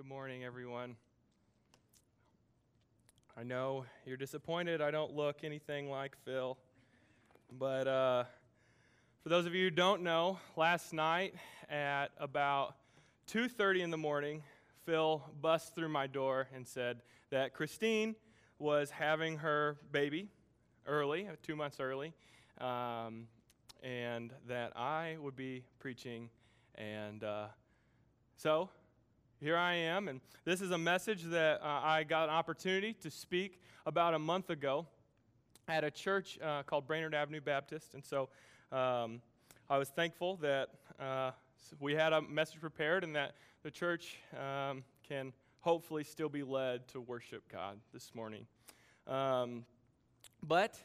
Good morning, everyone. I know you're disappointed I don't look anything like Phil. But uh, for those of you who don't know, last night at about 2:30 in the morning, Phil bust through my door and said that Christine was having her baby early, two months early, um, and that I would be preaching. And uh, so here I am, and this is a message that uh, I got an opportunity to speak about a month ago at a church uh, called Brainerd Avenue Baptist. And so um, I was thankful that uh, we had a message prepared and that the church um, can hopefully still be led to worship God this morning. Um, but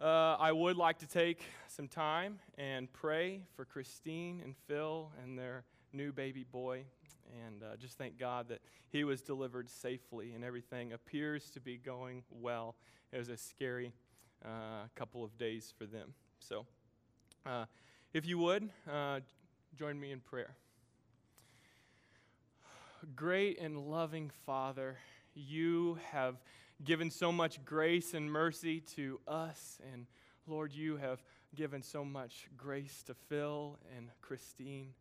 uh, I would like to take some time and pray for Christine and Phil and their new baby boy and uh, just thank God that he was delivered safely and everything appears to be going well. It was a scary uh, couple of days for them. So, uh, if you would, uh, join me in prayer. Great and loving Father, you have given so much grace and mercy to us, and Lord, you have given so much grace to Phil and Christine.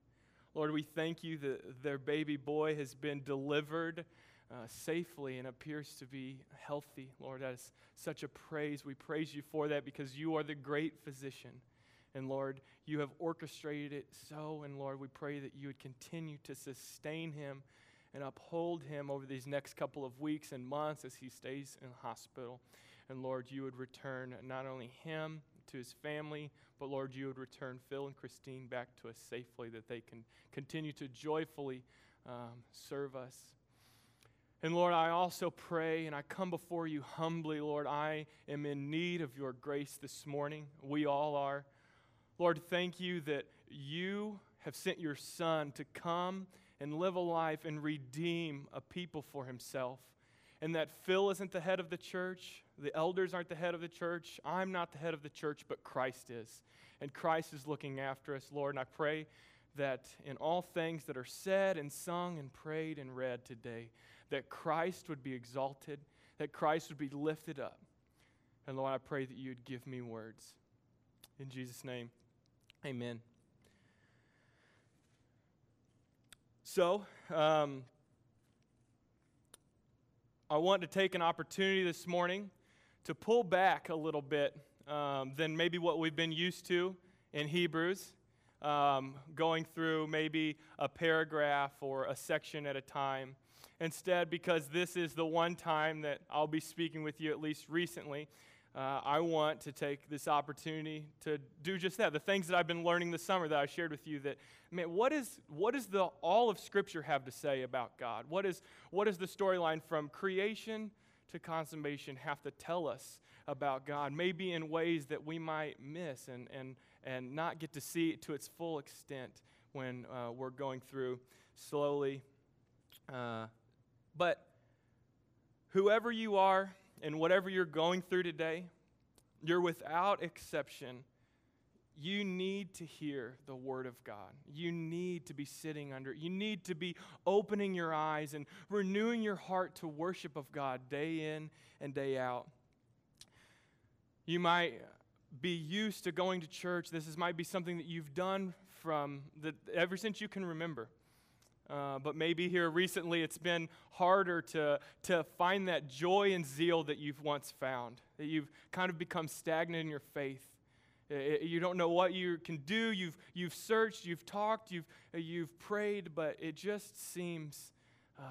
Lord, we thank you that their baby boy has been delivered uh, safely and appears to be healthy. Lord, that is such a praise. We praise you for that because you are the great physician. And Lord, you have orchestrated it so. And Lord, we pray that you would continue to sustain him and uphold him over these next couple of weeks and months as he stays in hospital. And Lord, you would return not only him, to his family, but Lord, you would return Phil and Christine back to us safely, that they can continue to joyfully um, serve us. And Lord, I also pray and I come before you humbly, Lord. I am in need of your grace this morning. We all are. Lord, thank you that you have sent your Son to come and live a life and redeem a people for himself and that Phil isn't the head of the church, the elders aren't the head of the church, I'm not the head of the church, but Christ is. And Christ is looking after us, Lord. And I pray that in all things that are said and sung and prayed and read today, that Christ would be exalted, that Christ would be lifted up. And Lord, I pray that you'd give me words. In Jesus' name, amen. So, um, I want to take an opportunity this morning to pull back a little bit um, than maybe what we've been used to in Hebrews, um, going through maybe a paragraph or a section at a time. Instead, because this is the one time that I'll be speaking with you, at least recently, uh, I want to take this opportunity to do just that. The things that I've been learning this summer that I shared with you that, man, what, is, what does the, all of Scripture have to say about God? What is, what is the storyline from creation to consummation have to tell us about God? Maybe in ways that we might miss and, and, and not get to see it to its full extent when uh, we're going through slowly. Uh, but whoever you are, and whatever you're going through today, you're without exception. You need to hear the Word of God. You need to be sitting under. You need to be opening your eyes and renewing your heart to worship of God day in and day out. You might be used to going to church. This is, might be something that you've done from the, ever since you can remember. Uh, but maybe here recently it's been harder to, to find that joy and zeal that you've once found, that you've kind of become stagnant in your faith. You don't know what you can do. You've, you've searched, you've talked, you've, you've prayed, but it just seems uh,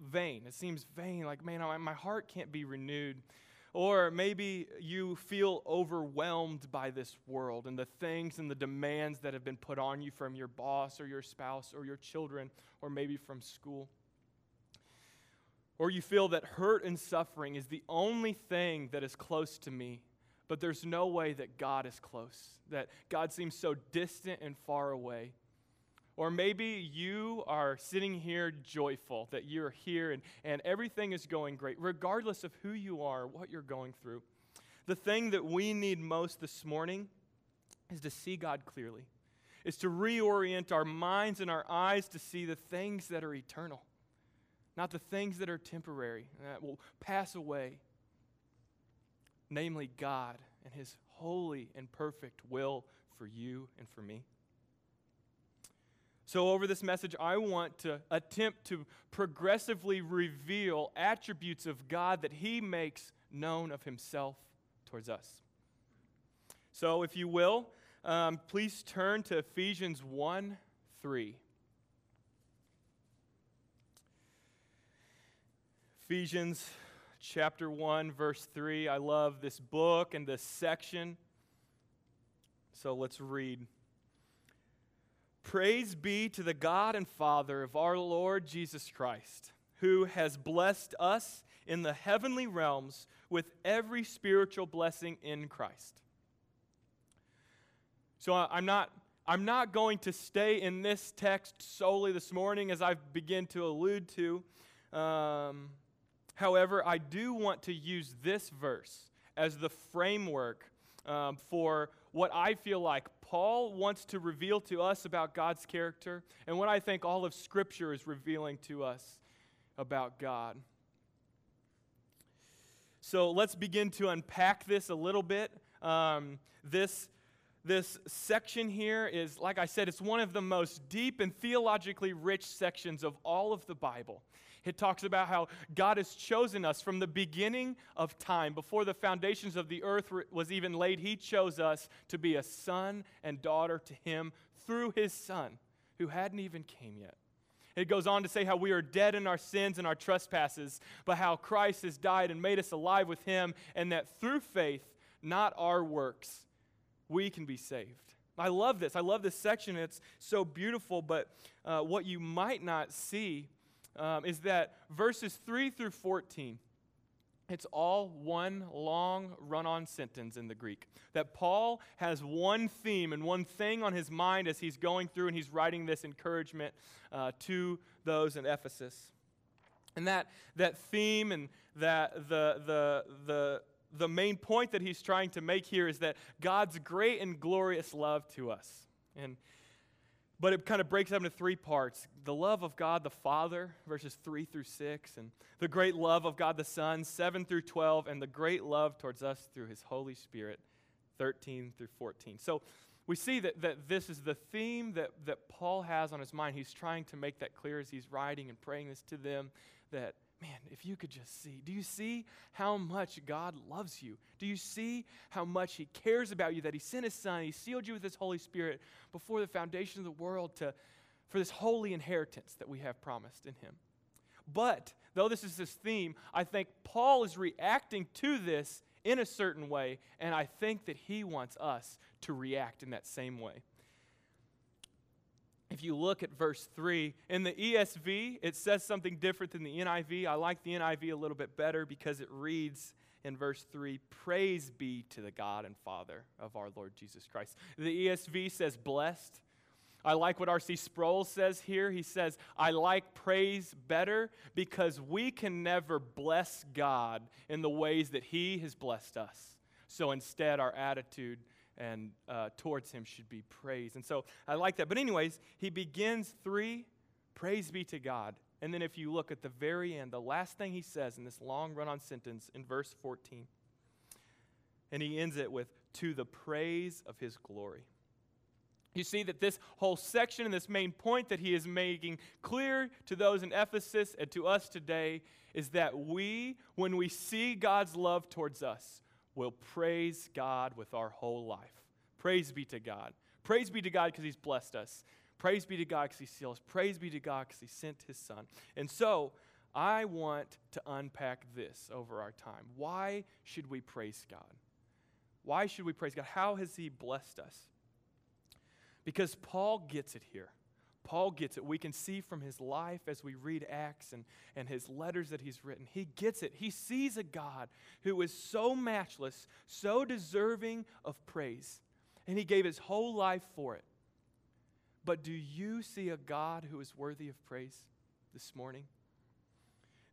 vain. It seems vain. Like, man, my heart can't be renewed. Or maybe you feel overwhelmed by this world and the things and the demands that have been put on you from your boss or your spouse or your children or maybe from school. Or you feel that hurt and suffering is the only thing that is close to me, but there's no way that God is close, that God seems so distant and far away. Or maybe you are sitting here joyful that you're here and, and everything is going great, regardless of who you are, what you're going through. The thing that we need most this morning is to see God clearly, is to reorient our minds and our eyes to see the things that are eternal, not the things that are temporary, that will pass away. Namely, God and His holy and perfect will for you and for me. So, over this message, I want to attempt to progressively reveal attributes of God that He makes known of Himself towards us. So, if you will, um, please turn to Ephesians 1 3. Ephesians chapter 1, verse 3. I love this book and this section. So let's read. Praise be to the God and Father of our Lord Jesus Christ, who has blessed us in the heavenly realms with every spiritual blessing in Christ. So I'm not, I'm not going to stay in this text solely this morning as I begin to allude to. Um, however, I do want to use this verse as the framework um, for what I feel like Paul wants to reveal to us about God's character and what I think all of Scripture is revealing to us about God. So let's begin to unpack this a little bit. Um, this, this section here is, like I said, it's one of the most deep and theologically rich sections of all of the Bible. It talks about how God has chosen us from the beginning of time. Before the foundations of the earth was even laid, He chose us to be a son and daughter to Him through His Son, who hadn't even came yet. It goes on to say how we are dead in our sins and our trespasses, but how Christ has died and made us alive with him, and that through faith, not our works, we can be saved. I love this. I love this section. It's so beautiful, but uh, what you might not see um, is that verses 3 through 14 it's all one long run on sentence in the Greek. That Paul has one theme and one thing on his mind as he's going through and he's writing this encouragement uh, to those in Ephesus. And that, that theme and that the, the, the, the main point that he's trying to make here is that God's great and glorious love to us. And but it kind of breaks up into three parts the love of God the Father, verses 3 through 6, and the great love of God the Son, 7 through 12, and the great love towards us through his Holy Spirit, 13 through 14. So we see that, that this is the theme that, that Paul has on his mind. He's trying to make that clear as he's writing and praying this to them that man, if you could just see, do you see how much God loves you? Do you see how much He cares about you, that He sent His Son, He sealed you with His Holy Spirit before the foundation of the world to, for this holy inheritance that we have promised in Him? But, though this is His theme, I think Paul is reacting to this in a certain way, and I think that he wants us to react in that same way if you look at verse 3, in the ESV, it says something different than the NIV. I like the NIV a little bit better because it reads in verse 3 Praise be to the God and Father of our Lord Jesus Christ. The ESV says blessed. I like what R.C. Sproul says here. He says, I like praise better because we can never bless God in the ways that He has blessed us. So instead, our attitude and uh, towards him should be praise. And so I like that. But, anyways, he begins three praise be to God. And then, if you look at the very end, the last thing he says in this long run on sentence in verse 14, and he ends it with, to the praise of his glory. You see that this whole section and this main point that he is making clear to those in Ephesus and to us today is that we, when we see God's love towards us, will praise God with our whole life. Praise be to God. Praise be to God because He's blessed us. Praise be to God because He seals. Praise be to God because He sent His Son. And so, I want to unpack this over our time. Why should we praise God? Why should we praise God? How has He blessed us? Because Paul gets it here. Paul gets it. We can see from his life as we read Acts and, and his letters that he's written. He gets it. He sees a God who is so matchless, so deserving of praise, and he gave his whole life for it. But do you see a God who is worthy of praise this morning?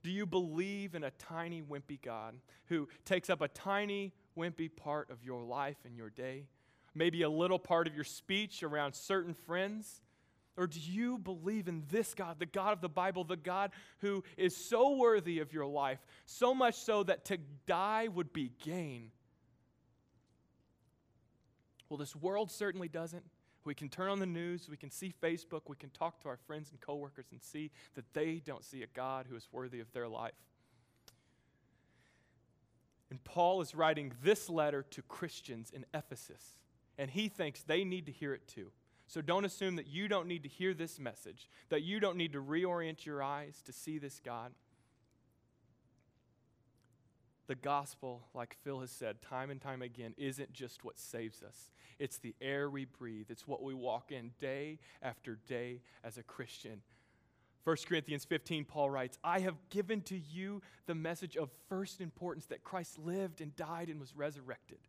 Do you believe in a tiny, wimpy God who takes up a tiny, wimpy part of your life and your day? maybe a little part of your speech around certain friends? Or do you believe in this God, the God of the Bible, the God who is so worthy of your life, so much so that to die would be gain? Well, this world certainly doesn't. We can turn on the news, we can see Facebook, we can talk to our friends and coworkers and see that they don't see a God who is worthy of their life. And Paul is writing this letter to Christians in Ephesus, and he thinks they need to hear it too. So don't assume that you don't need to hear this message, that you don't need to reorient your eyes to see this God. The gospel, like Phil has said time and time again, isn't just what saves us. It's the air we breathe. It's what we walk in day after day as a Christian. 1 Corinthians 15, Paul writes, I have given to you the message of first importance that Christ lived and died and was resurrected.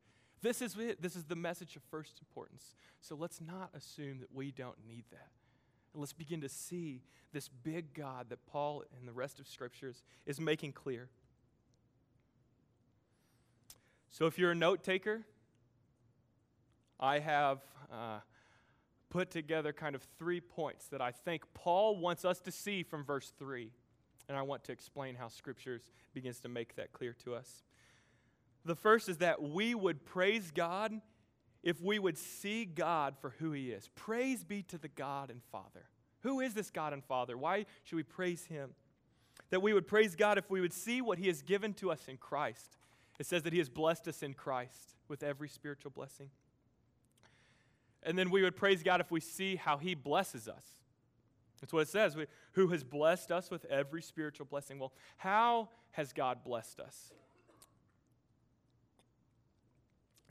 This is it. This is the message of first importance. So let's not assume that we don't need that. And let's begin to see this big God that Paul and the rest of scriptures is making clear. So if you're a note taker, I have uh, put together kind of three points that I think Paul wants us to see from verse 3. And I want to explain how Scriptures begins to make that clear to us. The first is that we would praise God if we would see God for who He is. Praise be to the God and Father. Who is this God and Father? Why should we praise Him? That we would praise God if we would see what He has given to us in Christ. It says that He has blessed us in Christ with every spiritual blessing. And then we would praise God if we see how He blesses us. That's what it says. Who has blessed us with every spiritual blessing? Well, how has God blessed us?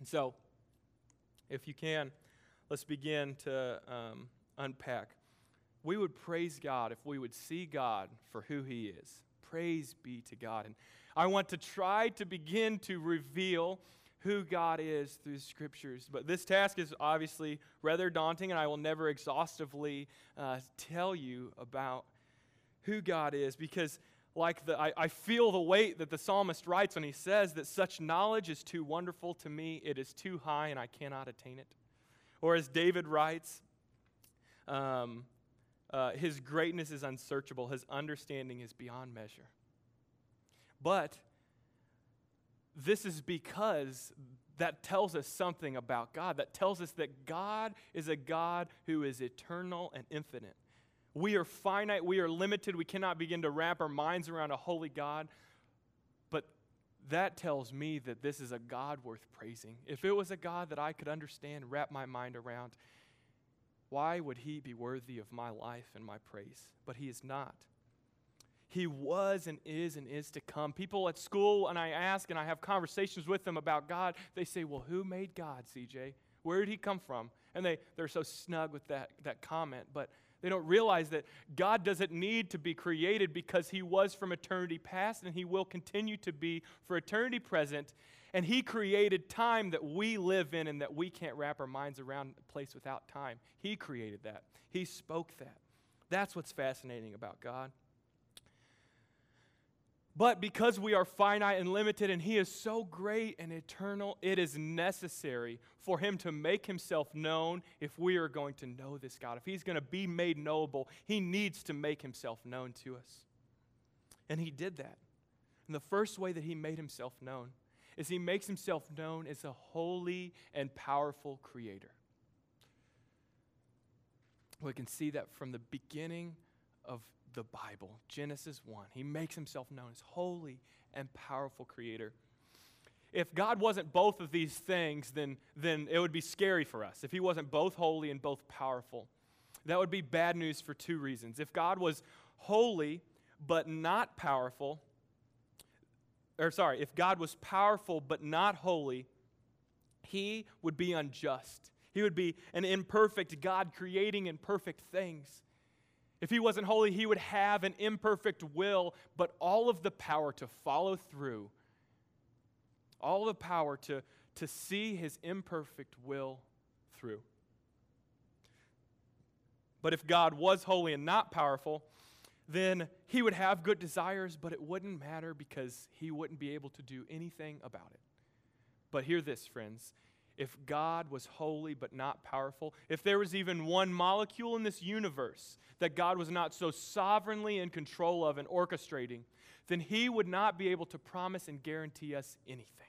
And so, if you can, let's begin to um, unpack. We would praise God if we would see God for who He is. Praise be to God. And I want to try to begin to reveal who God is through scriptures. But this task is obviously rather daunting, and I will never exhaustively uh, tell you about who God is because, like the, I, I feel the weight that the psalmist writes when he says that such knowledge is too wonderful to me, it is too high, and I cannot attain it. Or as David writes, um, uh, his greatness is unsearchable, his understanding is beyond measure. But this is because that tells us something about God. That tells us that God is a God who is eternal and infinite. We are finite, we are limited, we cannot begin to wrap our minds around a holy God. But that tells me that this is a God worth praising. If it was a God that I could understand, wrap my mind around, why would he be worthy of my life and my praise? But he is not. He was and is and is to come. People at school, and I ask and I have conversations with them about God, they say, Well, who made God, CJ? Where did he come from? And they, they're so snug with that, that comment, but they don't realize that God doesn't need to be created because he was from eternity past and he will continue to be for eternity present. And he created time that we live in and that we can't wrap our minds around a place without time. He created that, he spoke that. That's what's fascinating about God. But because we are finite and limited and He is so great and eternal, it is necessary for Him to make Himself known if we are going to know this God. If He's going to be made knowable, He needs to make Himself known to us. And He did that. And the first way that He made Himself known is He makes Himself known as a holy and powerful Creator. We can see that from the beginning of the Bible, Genesis 1. He makes himself known as holy and powerful creator. If God wasn't both of these things, then, then it would be scary for us. If he wasn't both holy and both powerful, that would be bad news for two reasons. If God was holy but not powerful, or sorry, if God was powerful but not holy, he would be unjust. He would be an imperfect God creating imperfect things. If he wasn't holy, he would have an imperfect will, but all of the power to follow through, all the power to, to see his imperfect will through. But if God was holy and not powerful, then he would have good desires, but it wouldn't matter because he wouldn't be able to do anything about it. But hear this, friends if God was holy but not powerful, if there was even one molecule in this universe that God was not so sovereignly in control of and orchestrating, then He would not be able to promise and guarantee us anything.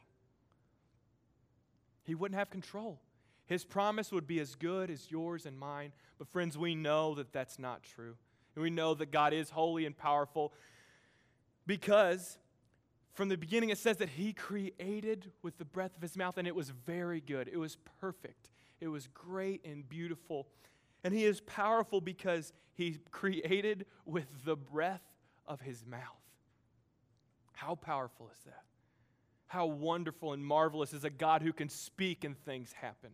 He wouldn't have control. His promise would be as good as yours and mine. But, friends, we know that that's not true. And we know that God is holy and powerful because from the beginning it says that He created with the breath of His mouth, and it was very good. It was perfect. It was great and beautiful. And He is powerful because He created with the breath of His mouth. How powerful is that? How wonderful and marvelous is a God who can speak and things happen.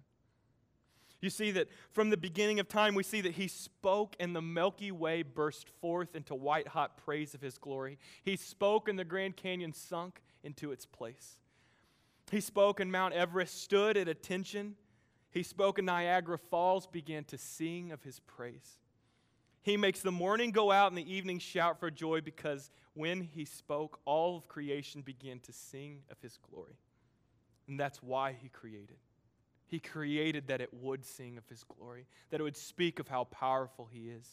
You see that from the beginning of time, we see that he spoke and the Milky Way burst forth into white hot praise of his glory. He spoke and the Grand Canyon sunk into its place. He spoke and Mount Everest stood at attention. He spoke and Niagara Falls began to sing of his praise. He makes the morning go out and the evening shout for joy because when he spoke, all of creation began to sing of his glory. And that's why he created. He created that it would sing of His glory, that it would speak of how powerful He is.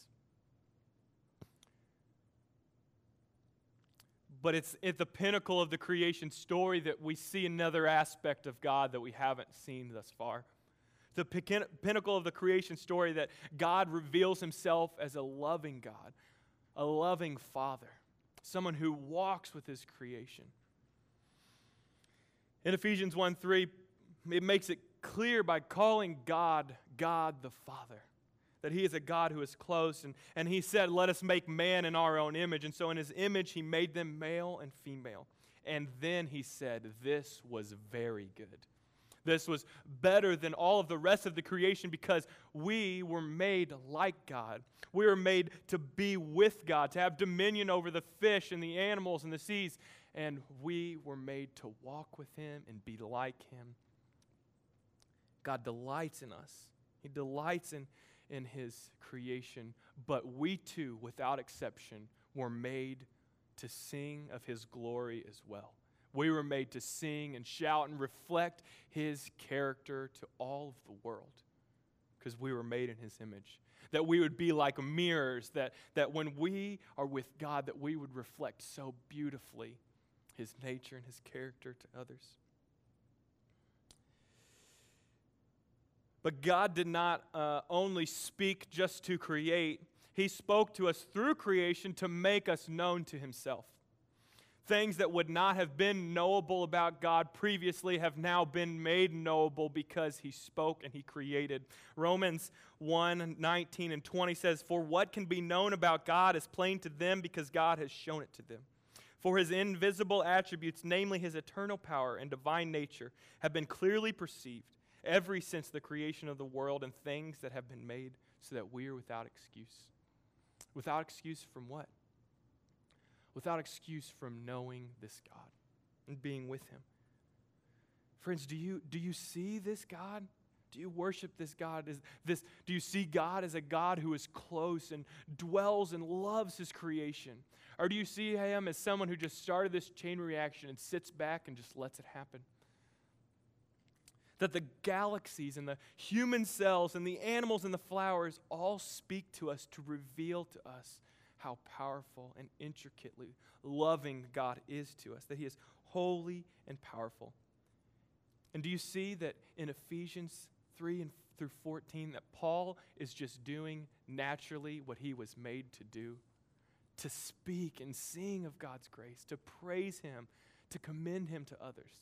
But it's at the pinnacle of the creation story that we see another aspect of God that we haven't seen thus far. The pinnacle of the creation story that God reveals Himself as a loving God, a loving Father, someone who walks with His creation. In Ephesians 1 3, it makes it clear by calling God God the Father. That he is a God who is close. And, and he said, Let us make man in our own image. And so in his image, he made them male and female. And then he said, This was very good. This was better than all of the rest of the creation because we were made like God. We were made to be with God, to have dominion over the fish and the animals and the seas. And we were made to walk with Him and be like Him. God delights in us, He delights in, in His creation. But we too, without exception, were made to sing of His glory as well. We were made to sing and shout and reflect His character to all of the world because we were made in His image. That we would be like mirrors, that, that when we are with God, that we would reflect so beautifully His nature and His character to others. But God did not uh, only speak just to create, He spoke to us through creation to make us known to Himself. Things that would not have been knowable about God previously have now been made knowable because He spoke and He created. Romans 1 19 and 20 says, For what can be known about God is plain to them because God has shown it to them. For his invisible attributes, namely his eternal power and divine nature, have been clearly perceived ever since the creation of the world and things that have been made so that we are without excuse. Without excuse from what? Without excuse from knowing this God and being with him. Friends, do you, do you see this God? Do you worship this God? Is this, do you see God as a God who is close and dwells and loves his creation? Or do you see him as someone who just started this chain reaction and sits back and just lets it happen? That the galaxies and the human cells and the animals and the flowers all speak to us to reveal to us how powerful and intricately loving God is to us, that He is holy and powerful. And do you see that in Ephesians 3 and through 14 that Paul is just doing naturally what he was made to do? To speak and sing of God's grace, to praise Him, to commend Him to others.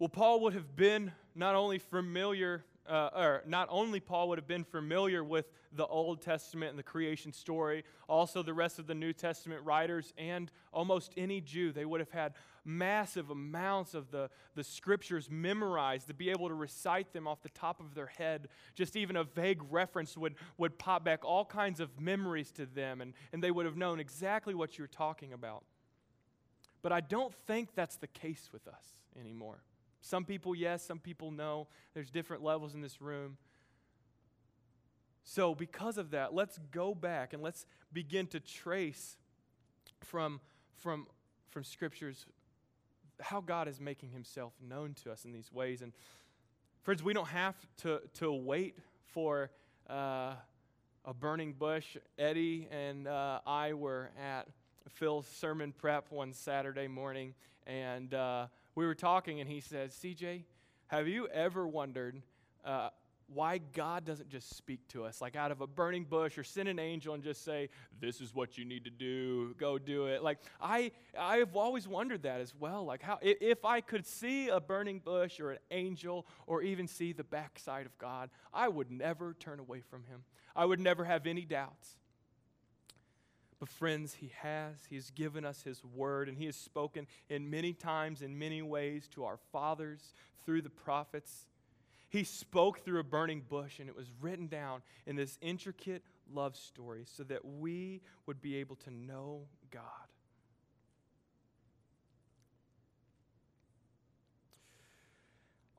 Well, Paul would have been not only familiar, uh, or not only Paul would have been familiar with the Old Testament and the creation story, also the rest of the New Testament writers, and almost any Jew. They would have had massive amounts of the, the scriptures memorized to be able to recite them off the top of their head. Just even a vague reference would, would pop back all kinds of memories to them, and, and they would have known exactly what you're talking about. But I don't think that's the case with us anymore. Some people, yes, some people, no. There's different levels in this room. So, because of that, let's go back and let's begin to trace from, from, from scriptures how God is making himself known to us in these ways. And friends, we don't have to, to wait for uh, a burning bush. Eddie and uh, I were at Phil's sermon prep one Saturday morning, and uh, we were talking, and he said, CJ, have you ever wondered uh, why God doesn't just speak to us, like out of a burning bush, or send an angel and just say, "This is what you need to do. Go do it." Like I, I've always wondered that as well. Like how, if I could see a burning bush or an angel, or even see the backside of God, I would never turn away from Him. I would never have any doubts. But friends, He has. He has given us His word, and He has spoken in many times, in many ways, to our fathers through the prophets. He spoke through a burning bush, and it was written down in this intricate love story so that we would be able to know God.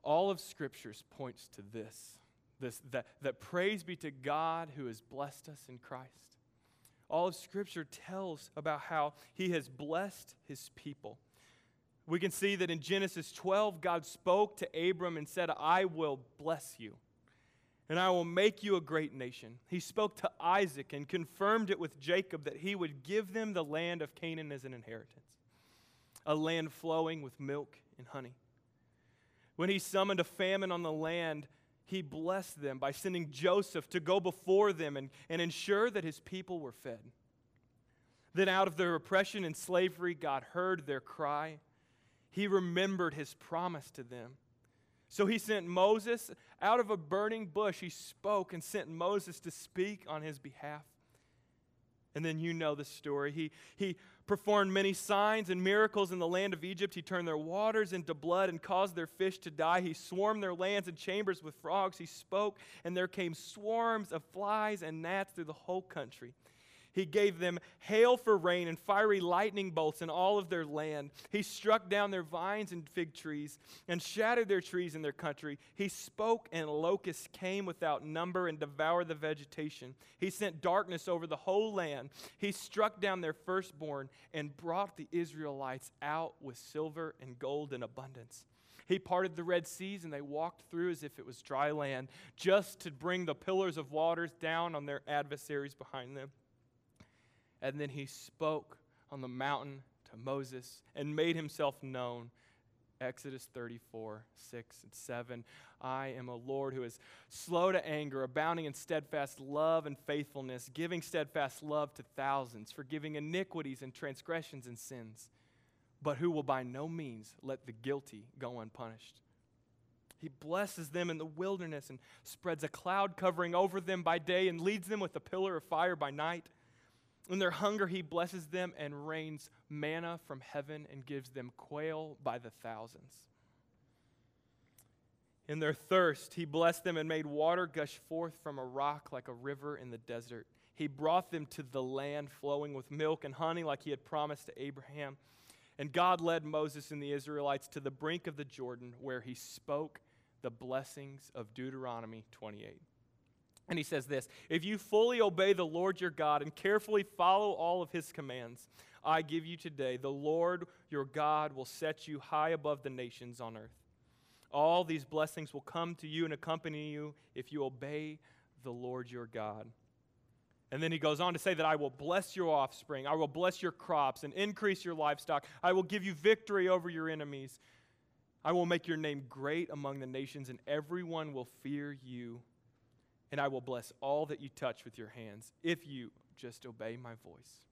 All of Scriptures points to this, this that, that praise be to God who has blessed us in Christ. All of Scripture tells about how He has blessed His people. We can see that in Genesis 12, God spoke to Abram and said, I will bless you, and I will make you a great nation. He spoke to Isaac and confirmed it with Jacob that he would give them the land of Canaan as an inheritance, a land flowing with milk and honey. When he summoned a famine on the land, he blessed them by sending Joseph to go before them and, and ensure that his people were fed. Then, out of their oppression and slavery, God heard their cry he remembered his promise to them. So he sent Moses out of a burning bush. He spoke and sent Moses to speak on his behalf. And then you know the story. He, he performed many signs and miracles in the land of Egypt. He turned their waters into blood and caused their fish to die. He swarmed their lands and chambers with frogs. He spoke, and there came swarms of flies and gnats through the whole country. He gave them hail for rain and fiery lightning bolts in all of their land. He struck down their vines and fig trees and shattered their trees in their country. He spoke, and locusts came without number and devoured the vegetation. He sent darkness over the whole land. He struck down their firstborn and brought the Israelites out with silver and gold in abundance. He parted the Red Seas, and they walked through as if it was dry land, just to bring the pillars of waters down on their adversaries behind them. And then he spoke on the mountain to Moses and made himself known. Exodus 34, 6 and 7. I am a Lord who is slow to anger, abounding in steadfast love and faithfulness, giving steadfast love to thousands, forgiving iniquities and transgressions and sins, but who will by no means let the guilty go unpunished. He blesses them in the wilderness and spreads a cloud covering over them by day and leads them with a pillar of fire by night. In their hunger, he blesses them and rains manna from heaven and gives them quail by the thousands. In their thirst, he blessed them and made water gush forth from a rock like a river in the desert. He brought them to the land flowing with milk and honey, like he had promised to Abraham. And God led Moses and the Israelites to the brink of the Jordan, where he spoke the blessings of Deuteronomy 28. And he says this If you fully obey the Lord your God and carefully follow all of his commands, I give you today, the Lord your God will set you high above the nations on earth. All these blessings will come to you and accompany you if you obey the Lord your God. And then he goes on to say that I will bless your offspring, I will bless your crops and increase your livestock. I will give you victory over your enemies. I will make your name great among the nations, and everyone will fear you and I will bless all that you touch with your hands if you just obey my voice.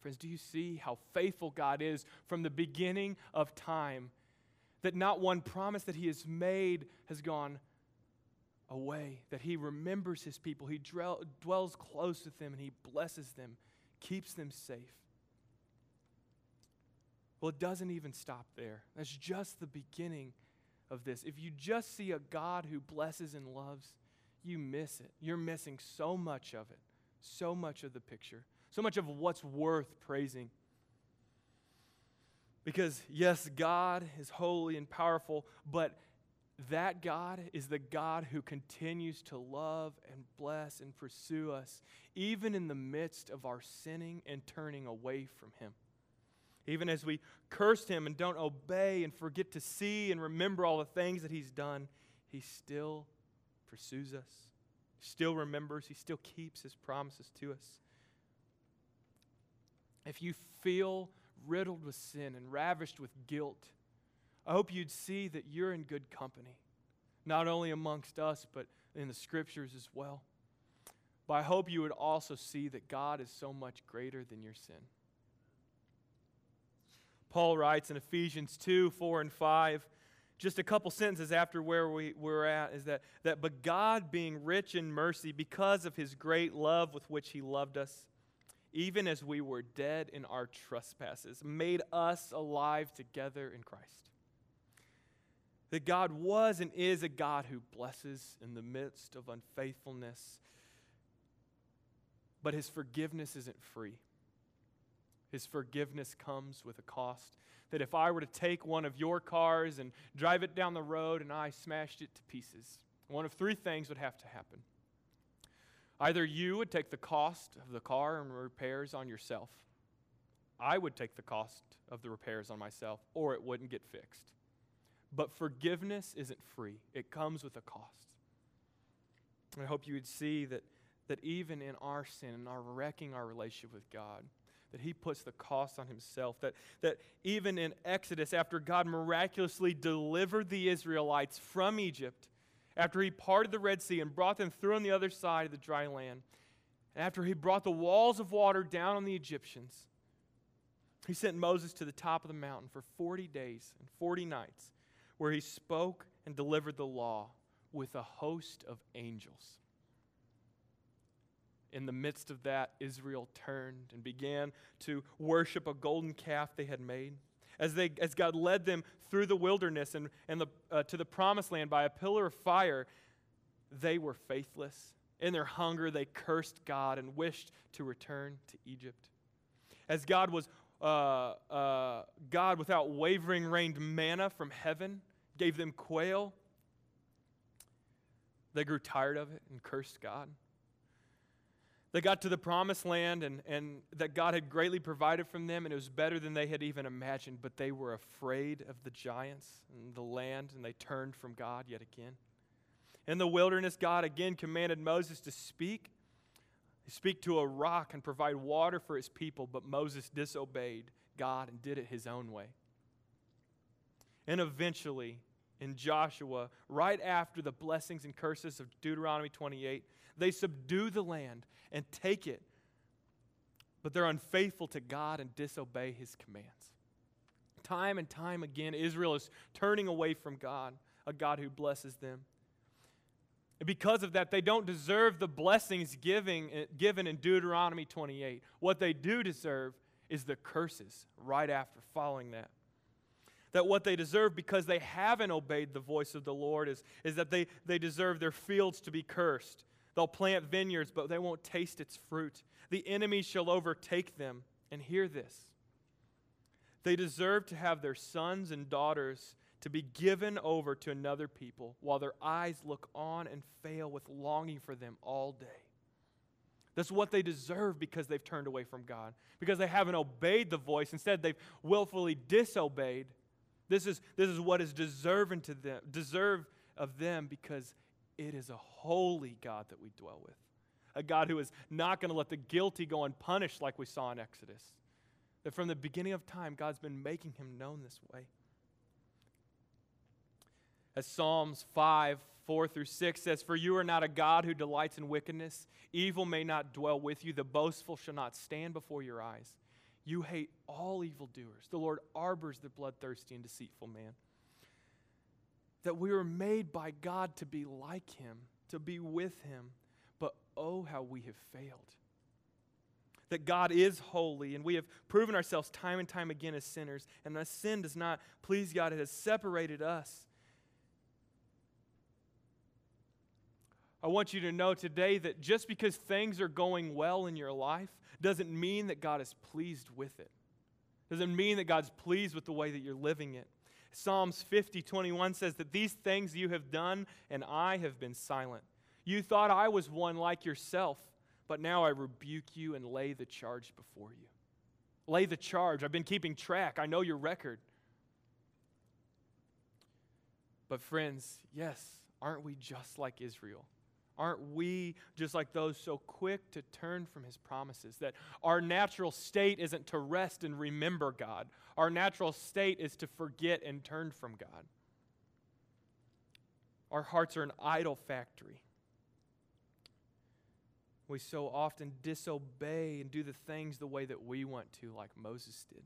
Friends, do you see how faithful God is from the beginning of time? That not one promise that He has made has gone away, that He remembers His people, He dwells close with them, and He blesses them, keeps them safe. Well, it doesn't even stop there. That's just the beginning of this. If you just see a God who blesses and loves, you miss it. You're missing so much of it, so much of the picture, so much of what's worth praising. Because, yes, God is holy and powerful, but that God is the God who continues to love and bless and pursue us, even in the midst of our sinning and turning away from Him. Even as we curse him and don't obey and forget to see and remember all the things that he's done, he still pursues us, still remembers, he still keeps his promises to us. If you feel riddled with sin and ravished with guilt, I hope you'd see that you're in good company, not only amongst us, but in the scriptures as well. But I hope you would also see that God is so much greater than your sin. Paul writes in Ephesians 2 4 and 5, just a couple sentences after where we, we're at, is that, that, but God, being rich in mercy, because of his great love with which he loved us, even as we were dead in our trespasses, made us alive together in Christ. That God was and is a God who blesses in the midst of unfaithfulness, but his forgiveness isn't free. His forgiveness comes with a cost. That if I were to take one of your cars and drive it down the road and I smashed it to pieces, one of three things would have to happen. Either you would take the cost of the car and repairs on yourself, I would take the cost of the repairs on myself, or it wouldn't get fixed. But forgiveness isn't free, it comes with a cost. I hope you would see that, that even in our sin and our wrecking our relationship with God, that he puts the cost on himself. That, that even in Exodus, after God miraculously delivered the Israelites from Egypt, after he parted the Red Sea and brought them through on the other side of the dry land, and after he brought the walls of water down on the Egyptians, he sent Moses to the top of the mountain for 40 days and 40 nights, where he spoke and delivered the law with a host of angels. In the midst of that, Israel turned and began to worship a golden calf they had made as, they, as God led them through the wilderness and, and the, uh, to the promised land by a pillar of fire, they were faithless. In their hunger, they cursed God and wished to return to Egypt. As God was, uh, uh, God without wavering rained manna from heaven, gave them quail, they grew tired of it and cursed God. They got to the promised land and, and that God had greatly provided from them, and it was better than they had even imagined, but they were afraid of the giants and the land, and they turned from God yet again. In the wilderness, God again commanded Moses to speak, speak to a rock and provide water for his people, but Moses disobeyed God and did it his own way. And eventually, in Joshua, right after the blessings and curses of Deuteronomy 28, they subdue the land and take it, but they're unfaithful to God and disobey his commands. Time and time again, Israel is turning away from God, a God who blesses them. And because of that, they don't deserve the blessings giving, eh, given in Deuteronomy 28. What they do deserve is the curses right after following that that what they deserve because they haven't obeyed the voice of the Lord is, is that they, they deserve their fields to be cursed. They'll plant vineyards, but they won't taste its fruit. The enemy shall overtake them. And hear this they deserve to have their sons and daughters to be given over to another people while their eyes look on and fail with longing for them all day. That's what they deserve because they've turned away from God, because they haven't obeyed the voice. Instead, they've willfully disobeyed. This is, this is what is deserving to them, deserve of them because it is a holy God that we dwell with. A God who is not going to let the guilty go unpunished like we saw in Exodus. That from the beginning of time, God's been making him known this way. As Psalms 5, 4 through 6 says, For you are not a God who delights in wickedness. Evil may not dwell with you. The boastful shall not stand before your eyes. You hate all evildoers. The Lord arbors the bloodthirsty and deceitful man. That we were made by God to be like him, to be with him. But oh, how we have failed. That God is holy, and we have proven ourselves time and time again as sinners. And that sin does not please God, it has separated us. I want you to know today that just because things are going well in your life doesn't mean that God is pleased with it. Doesn't mean that God's pleased with the way that you're living it. Psalms 50, 21 says that these things you have done, and I have been silent. You thought I was one like yourself, but now I rebuke you and lay the charge before you. Lay the charge. I've been keeping track. I know your record. But, friends, yes, aren't we just like Israel? Aren't we just like those so quick to turn from his promises? That our natural state isn't to rest and remember God, our natural state is to forget and turn from God. Our hearts are an idol factory. We so often disobey and do the things the way that we want to, like Moses did.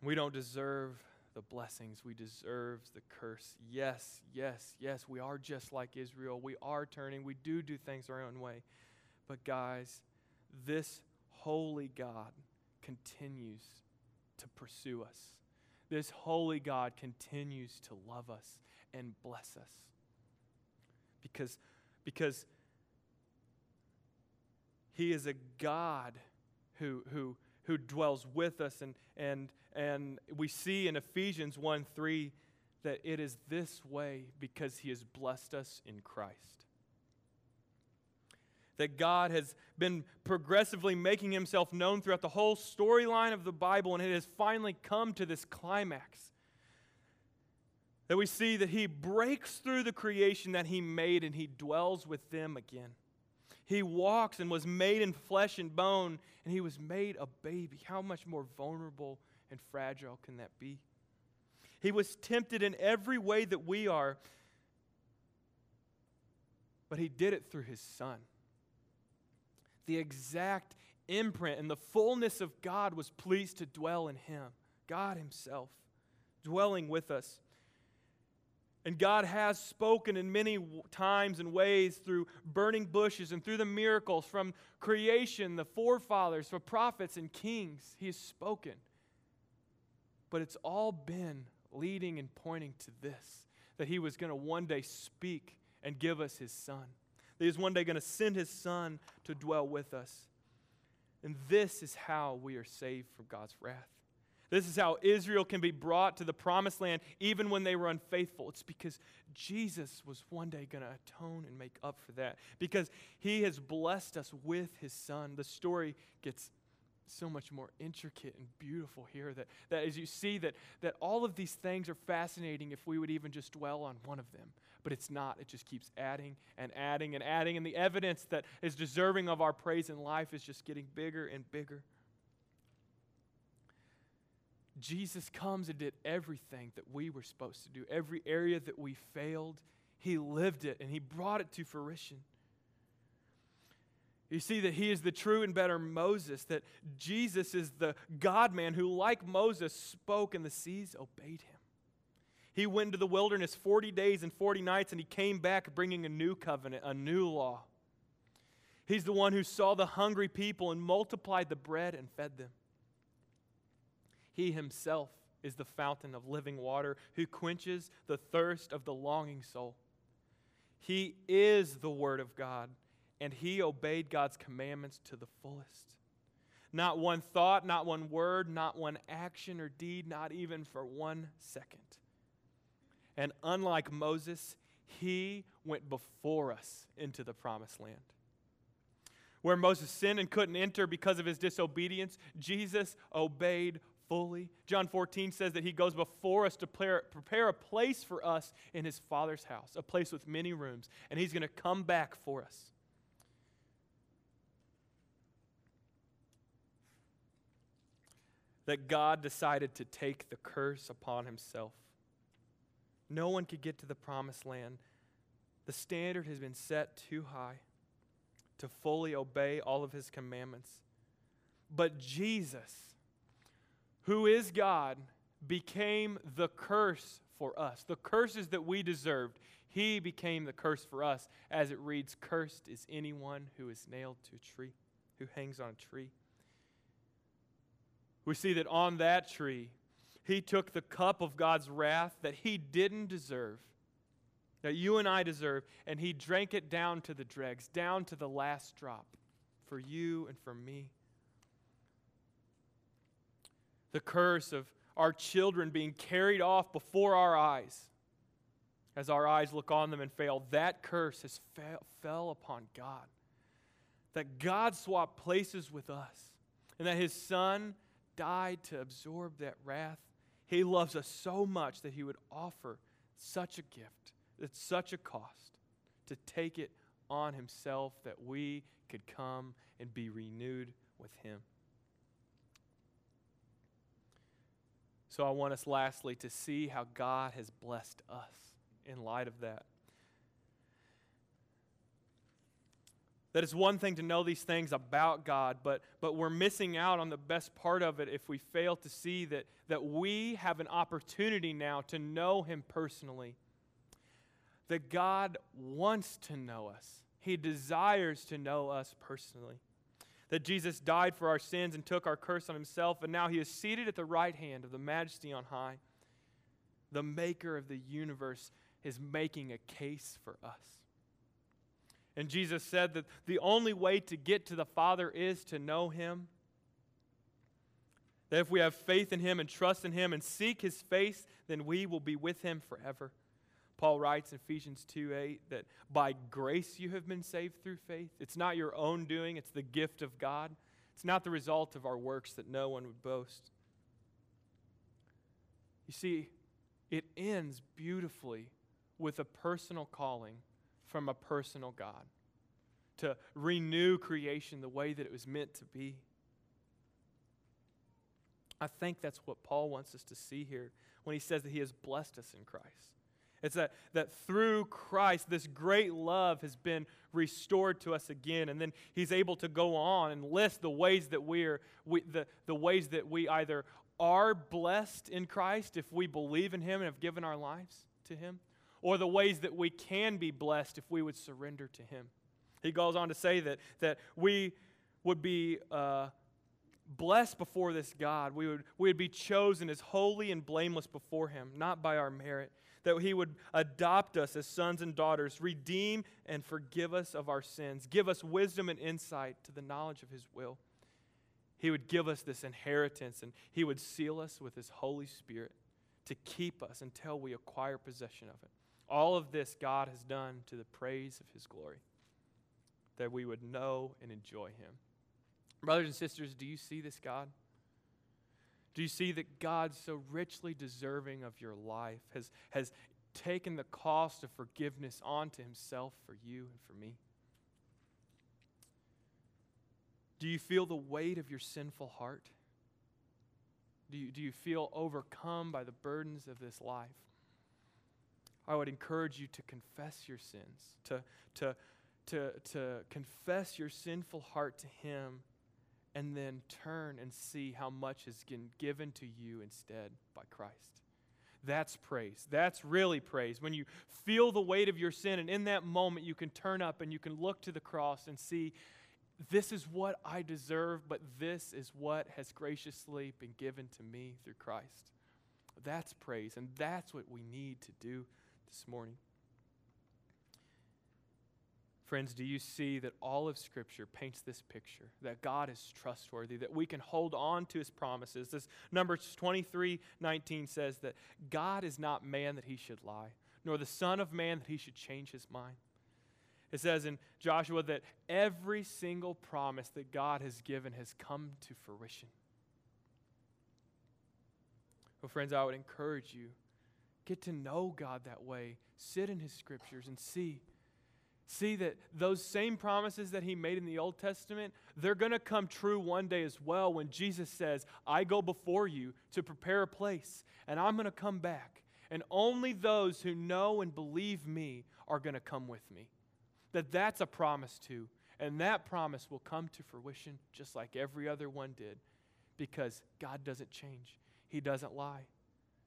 We don't deserve the blessings, we deserve the curse. Yes, yes, yes, we are just like Israel. We are turning, we do do things our own way. But, guys, this holy God continues to pursue us. This holy God continues to love us and bless us. Because, because He is a God who, who, who dwells with us. And, and, and we see in Ephesians 1 3 that it is this way because He has blessed us in Christ. That God has been progressively making Himself known throughout the whole storyline of the Bible, and it has finally come to this climax. That we see that He breaks through the creation that He made and He dwells with them again. He walks and was made in flesh and bone, and he was made a baby. How much more vulnerable and fragile can that be? He was tempted in every way that we are, but he did it through his son. The exact imprint and the fullness of God was pleased to dwell in him, God himself, dwelling with us. And God has spoken in many times and ways through burning bushes and through the miracles from creation, the forefathers, for prophets and kings. He has spoken. But it's all been leading and pointing to this that He was going to one day speak and give us His Son. That He was one day going to send His Son to dwell with us. And this is how we are saved from God's wrath. This is how Israel can be brought to the promised land even when they were unfaithful. It's because Jesus was one day going to atone and make up for that. Because he has blessed us with his son. The story gets so much more intricate and beautiful here that, that as you see that, that all of these things are fascinating if we would even just dwell on one of them but it's not it just keeps adding and adding and adding and the evidence that is deserving of our praise in life is just getting bigger and bigger Jesus comes and did everything that we were supposed to do, every area that we failed. He lived it and he brought it to fruition. You see that he is the true and better Moses, that Jesus is the God man who, like Moses, spoke and the seas obeyed him. He went into the wilderness 40 days and 40 nights and he came back bringing a new covenant, a new law. He's the one who saw the hungry people and multiplied the bread and fed them. He himself is the fountain of living water who quenches the thirst of the longing soul. He is the Word of God, and he obeyed God's commandments to the fullest. Not one thought, not one word, not one action or deed, not even for one second. And unlike Moses, he went before us into the promised land. Where Moses sinned and couldn't enter because of his disobedience, Jesus obeyed fully. John 14 says that he goes before us to prepare a place for us in his Father's house, a place with many rooms, and he's going to come back for us. That God decided to take the curse upon himself. No one could get to the promised land. The standard has been set too high to fully obey all of his commandments. But Jesus, who is God, became the curse for us. The curses that we deserved, he became the curse for us. As it reads, Cursed is anyone who is nailed to a tree, who hangs on a tree. We see that on that tree, he took the cup of God's wrath that he didn't deserve, that you and I deserve, and he drank it down to the dregs, down to the last drop for you and for me the curse of our children being carried off before our eyes as our eyes look on them and fail. That curse has fell, fell upon God. That God swapped places with us. and that his son died to absorb that wrath. He loves us so much that he would offer such a gift at such a cost to take it on himself that we could come and be renewed with him. So I want us lastly to see how God has blessed us in light of that. That it's one thing to know these things about God, but, but we're missing out on the best part of it if we fail to see that, that we have an opportunity now to know Him personally. That God wants to know us, He desires to know us personally. That Jesus died for our sins and took our curse on Himself, and now He is seated at the right hand of the Majesty on high. The Maker of the universe is making a case for us. And Jesus said that the only way to get to the Father is to know Him. That if we have faith in Him and trust in Him and seek His face, then we will be with Him forever. Paul writes in Ephesians 2 8 that by grace you have been saved through faith. It's not your own doing, it's the gift of God. It's not the result of our works that no one would boast. You see, it ends beautifully with a personal calling from a personal God, to renew creation the way that it was meant to be. I think that's what Paul wants us to see here when he says that he has blessed us in Christ. It's that, that through Christ, this great love has been restored to us again. And then he's able to go on and list the ways that we're, we, the, the ways that we either are blessed in Christ if we believe in him and have given our lives to him, or the ways that we can be blessed if we would surrender to Him. He goes on to say that, that we would be uh, blessed before this God. We would, we would be chosen as holy and blameless before Him, not by our merit. That He would adopt us as sons and daughters, redeem and forgive us of our sins, give us wisdom and insight to the knowledge of His will. He would give us this inheritance, and He would seal us with His Holy Spirit to keep us until we acquire possession of it. All of this God has done to the praise of his glory, that we would know and enjoy him. Brothers and sisters, do you see this God? Do you see that God, so richly deserving of your life, has, has taken the cost of forgiveness onto himself for you and for me? Do you feel the weight of your sinful heart? Do you, do you feel overcome by the burdens of this life? I would encourage you to confess your sins, to, to, to, to confess your sinful heart to Him, and then turn and see how much has been given to you instead by Christ. That's praise. That's really praise. When you feel the weight of your sin, and in that moment you can turn up and you can look to the cross and see, this is what I deserve, but this is what has graciously been given to me through Christ. That's praise, and that's what we need to do this morning. Friends, do you see that all of Scripture paints this picture that God is trustworthy, that we can hold on to His promises? This Numbers 23 19 says that God is not man that he should lie, nor the Son of Man that he should change his mind. It says in Joshua that every single promise that God has given has come to fruition. Well, friends, I would encourage you Get to know God that way. Sit in His scriptures and see. See that those same promises that He made in the Old Testament, they're going to come true one day as well when Jesus says, I go before you to prepare a place, and I'm going to come back. And only those who know and believe me are going to come with me. That that's a promise too. And that promise will come to fruition just like every other one did because God doesn't change, He doesn't lie.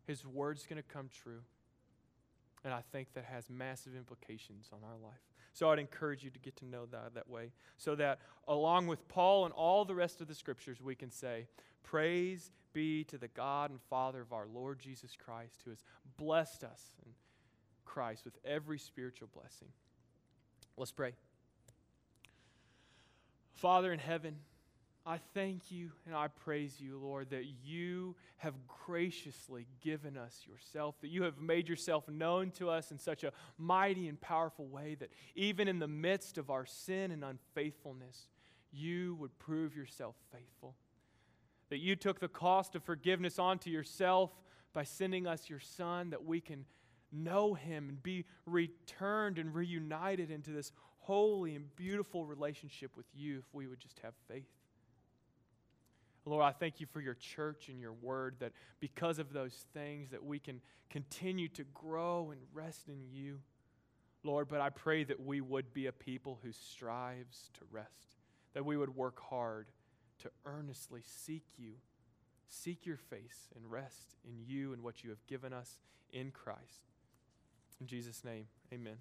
His word's going to come true. And I think that has massive implications on our life. So I'd encourage you to get to know that that way, so that along with Paul and all the rest of the scriptures, we can say, Praise be to the God and Father of our Lord Jesus Christ, who has blessed us in Christ with every spiritual blessing. Let's pray. Father in heaven, I thank you and I praise you, Lord, that you have graciously given us yourself, that you have made yourself known to us in such a mighty and powerful way that even in the midst of our sin and unfaithfulness, you would prove yourself faithful. that you took the cost of forgiveness onto yourself by sending us your Son, that we can know him and be returned and reunited into this holy and beautiful relationship with you if we would just have faith. Lord, I thank you for your church and your word that because of those things that we can continue to grow and rest in you. Lord, but I pray that we would be a people who strives to rest, that we would work hard to earnestly seek you, seek your face and rest in you and what you have given us in Christ. In Jesus' name, amen.